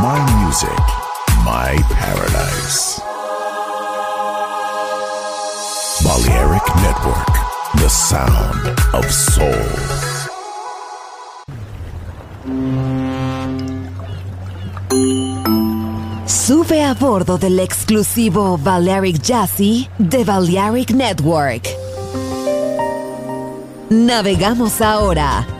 My music, my paradise. Balearic Network, the sound of soul. Sube a bordo del exclusivo Balearic Jazzy de Balearic Network. Navegamos ahora.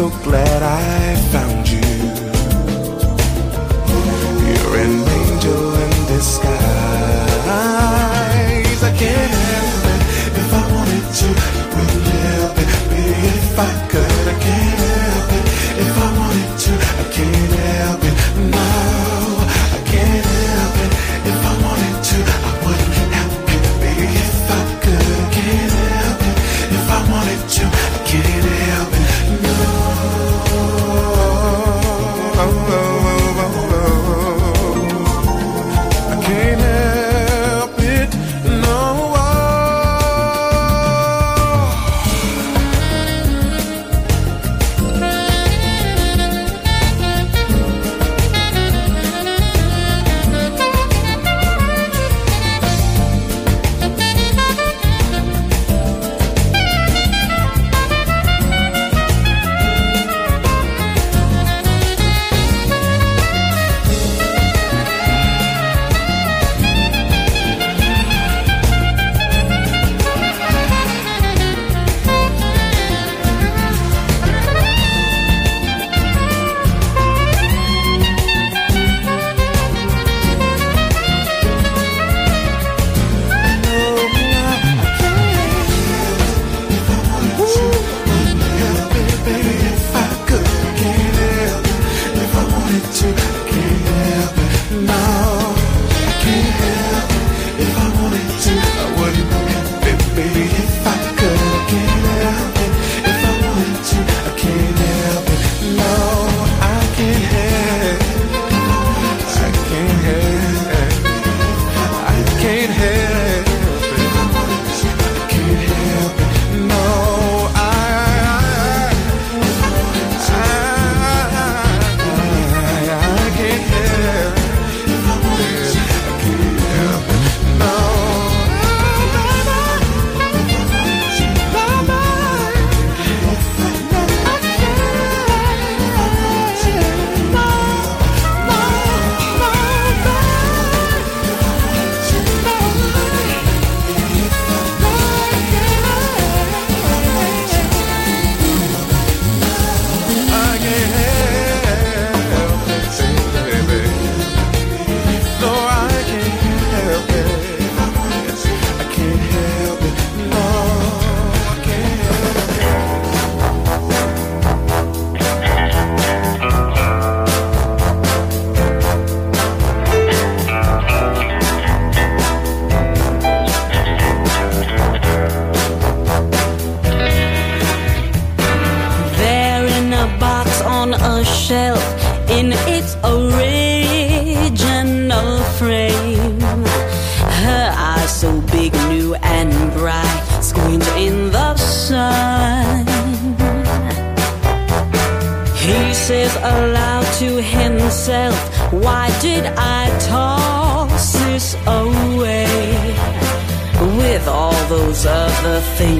so glad I found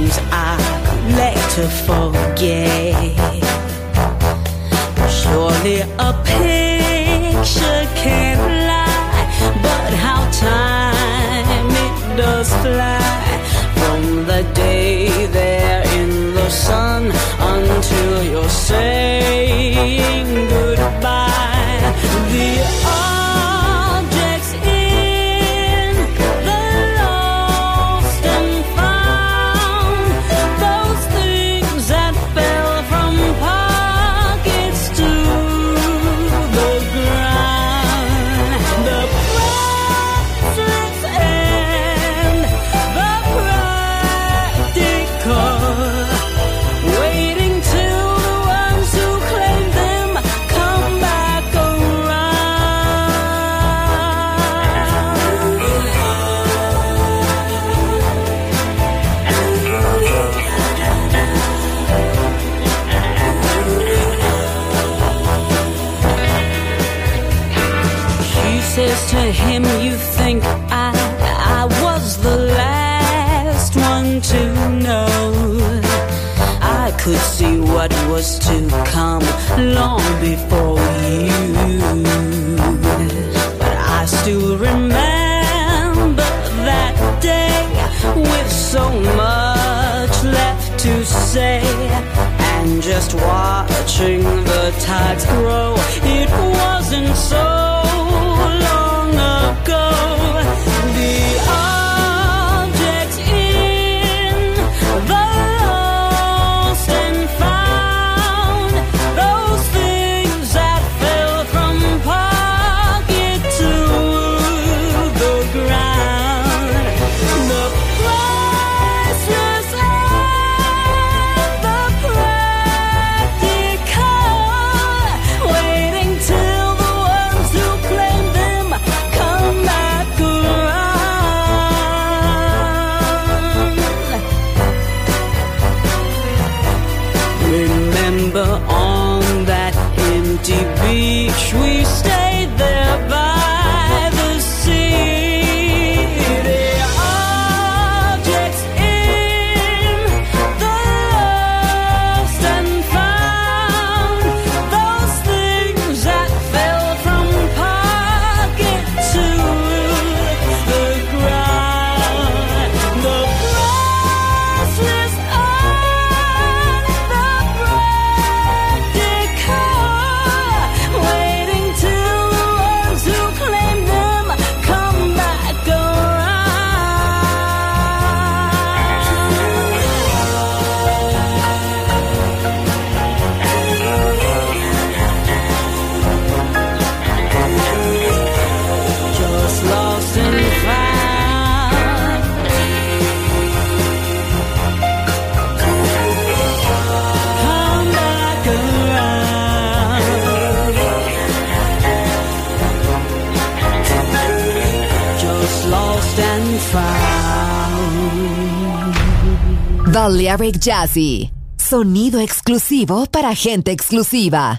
dreams I like to forget. Surely a picture can lie, but how time it does fly from the day there in the sun until you're. could see what was to come long before you. But I still remember that day with so much left to say. And just watching the tides grow, it wasn't so. Derek Jazzy. Sonido exclusivo para gente exclusiva.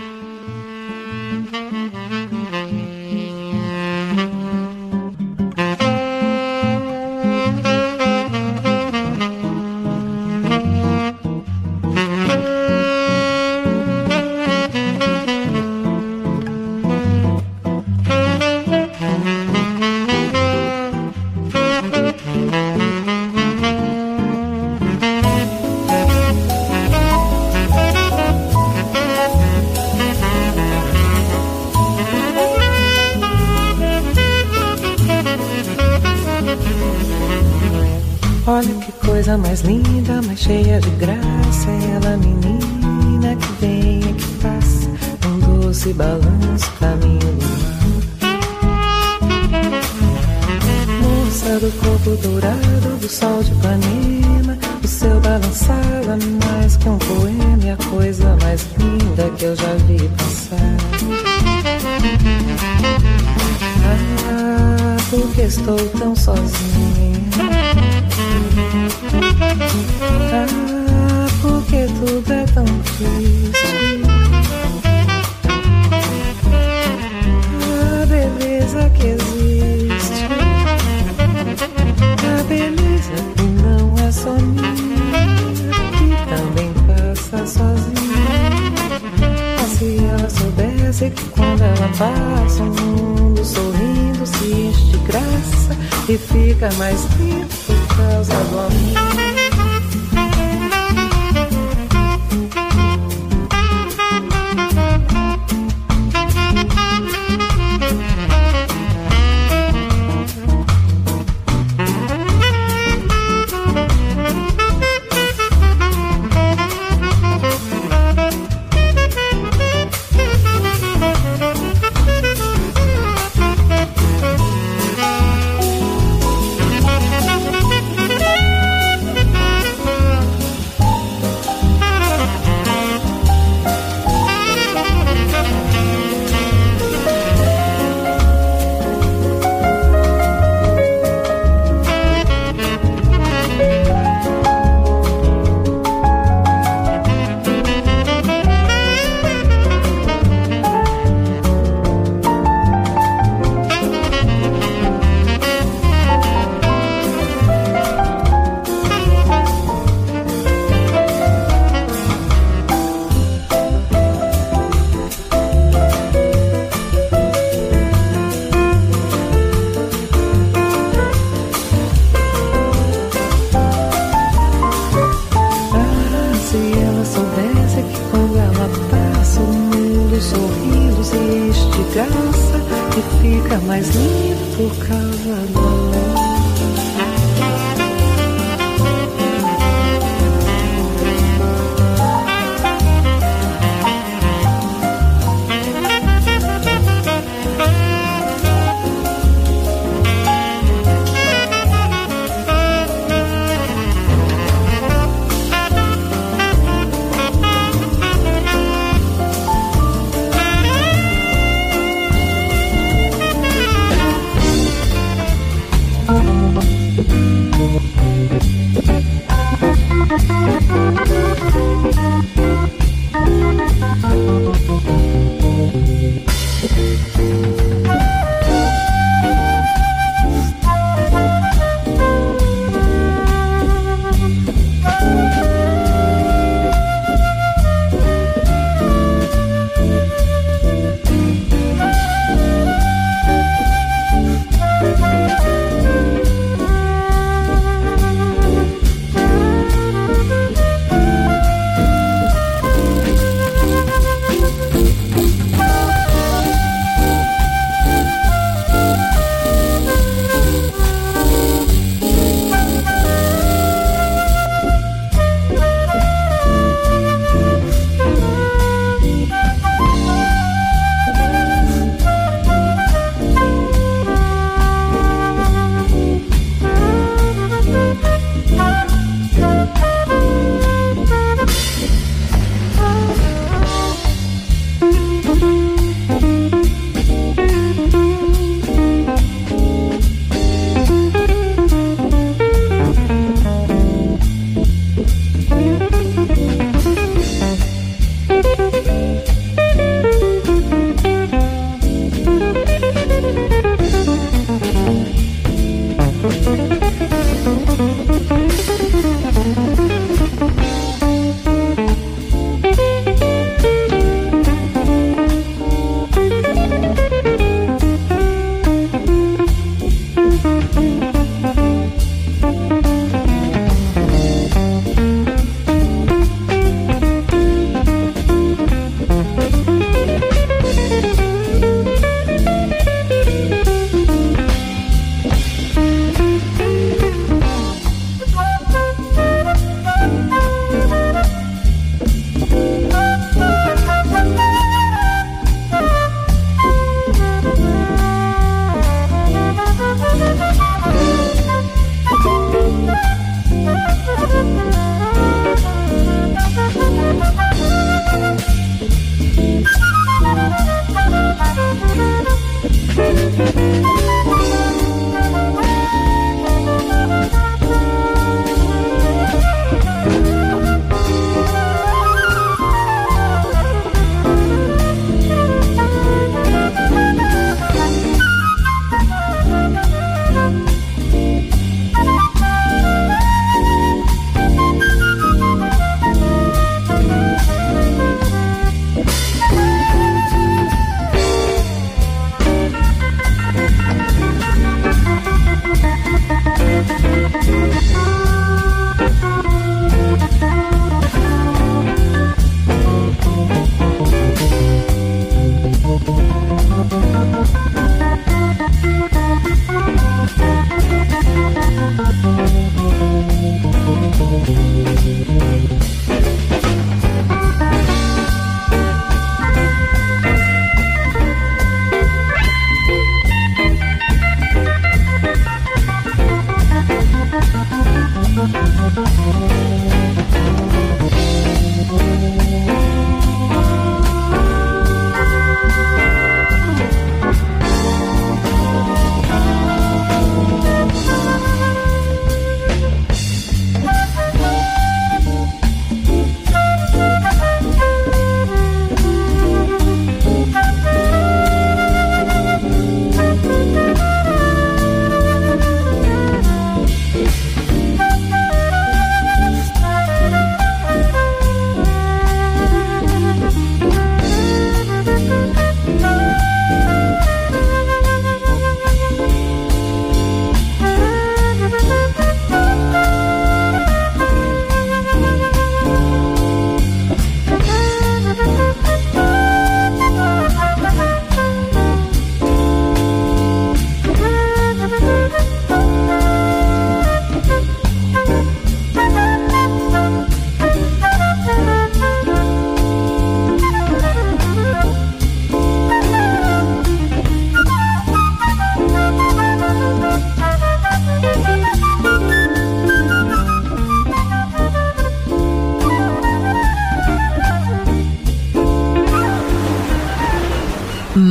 Eu sei que quando ela passa, o mundo sorrindo se enche de graça e fica mais lindo por causa do amor.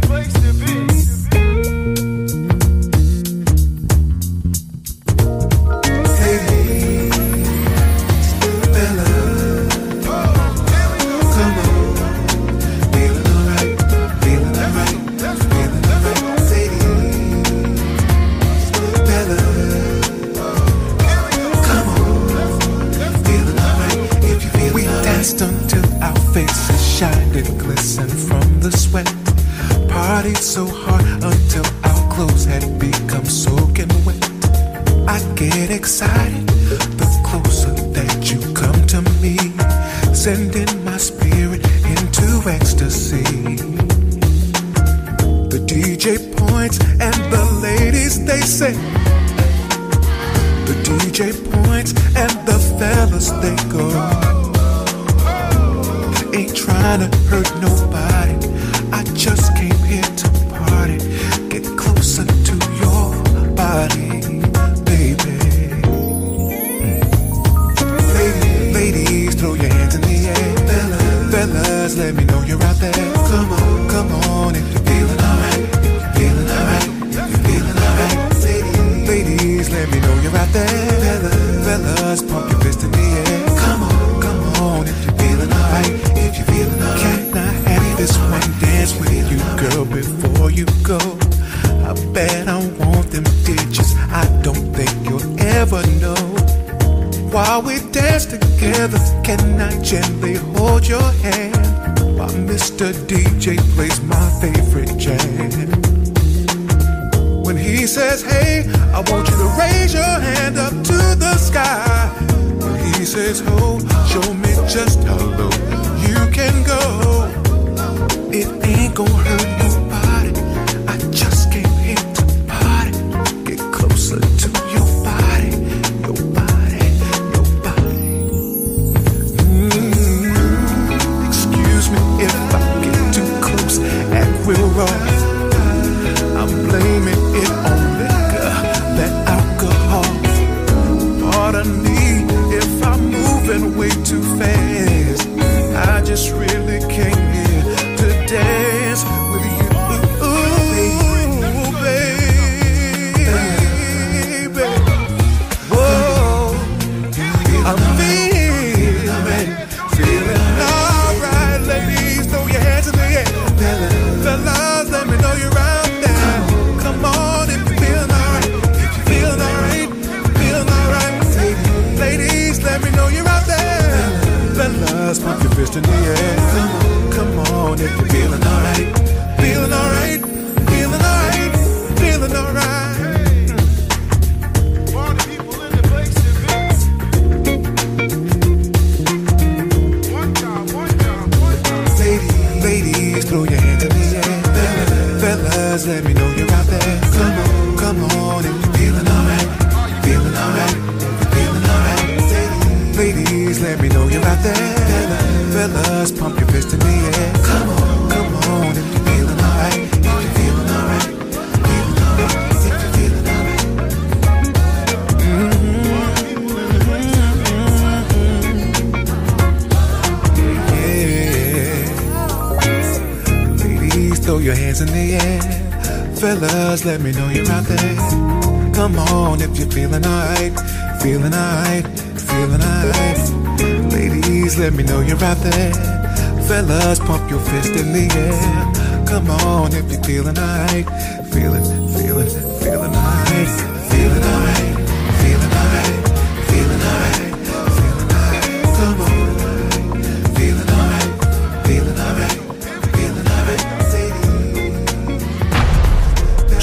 the place. there's no your hands in the air. Fellas, let me know you're out there. Come on if you're feeling alright, feeling alright, feeling alright. Ladies, let me know you're out there. Fellas, pump your fist in the air. Come on if you're feeling alright, feeling, feeling, feeling alright, feeling alright.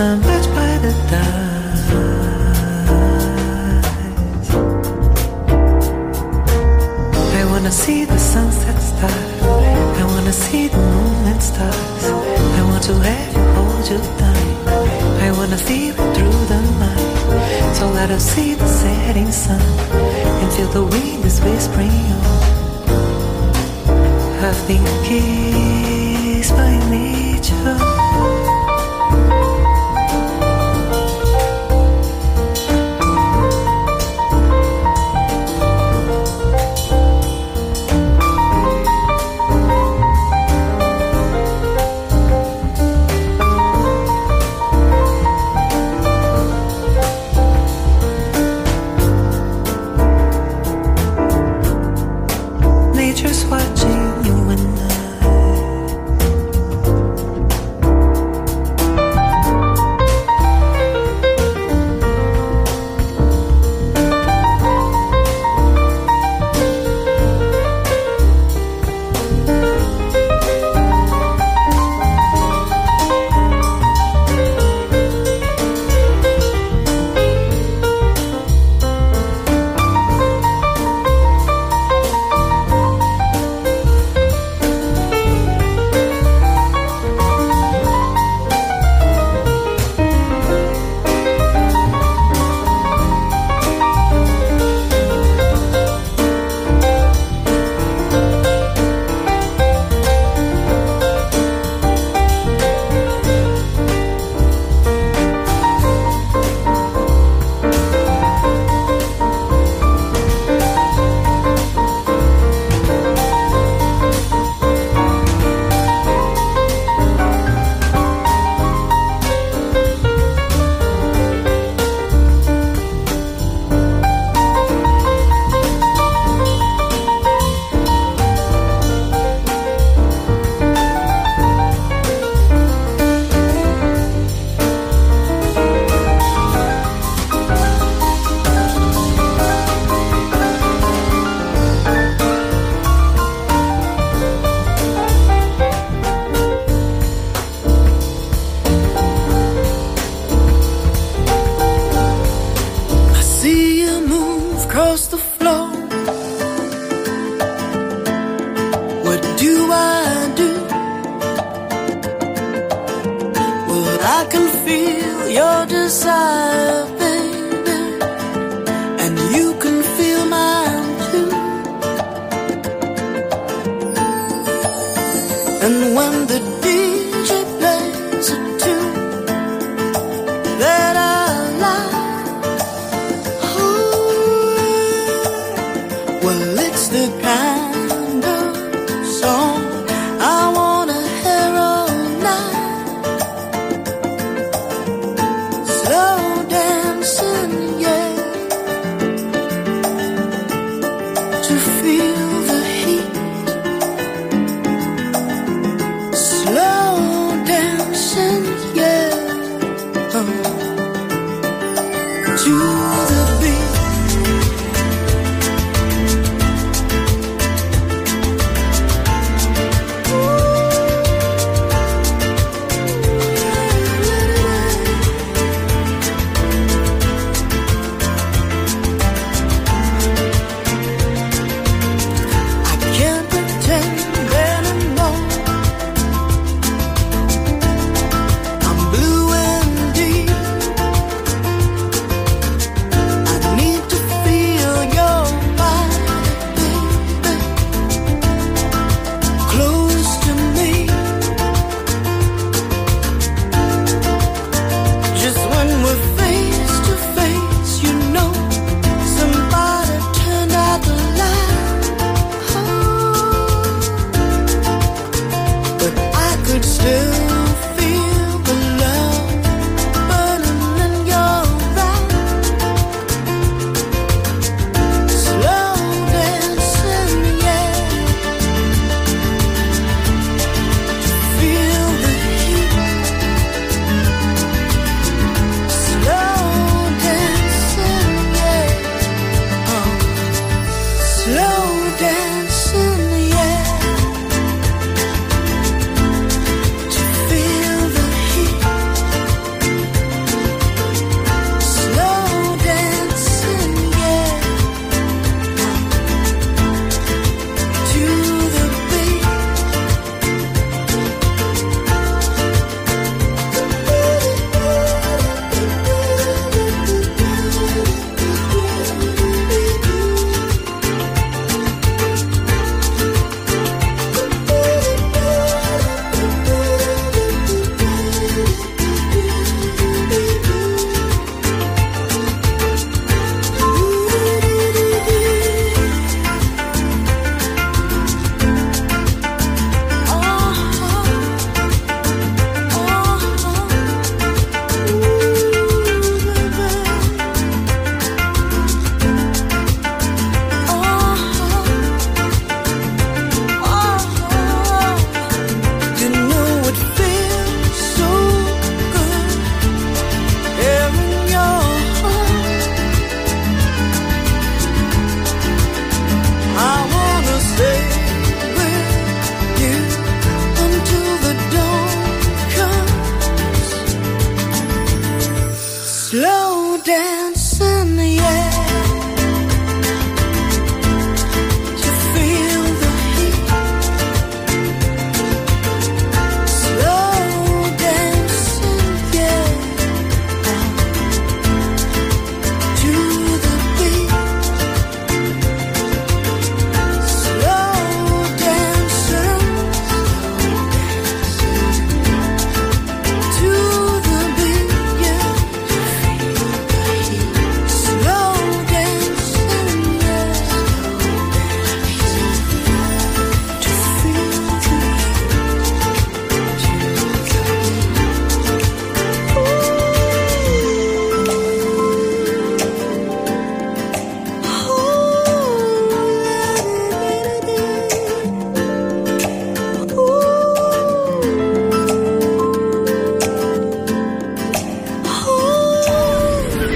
some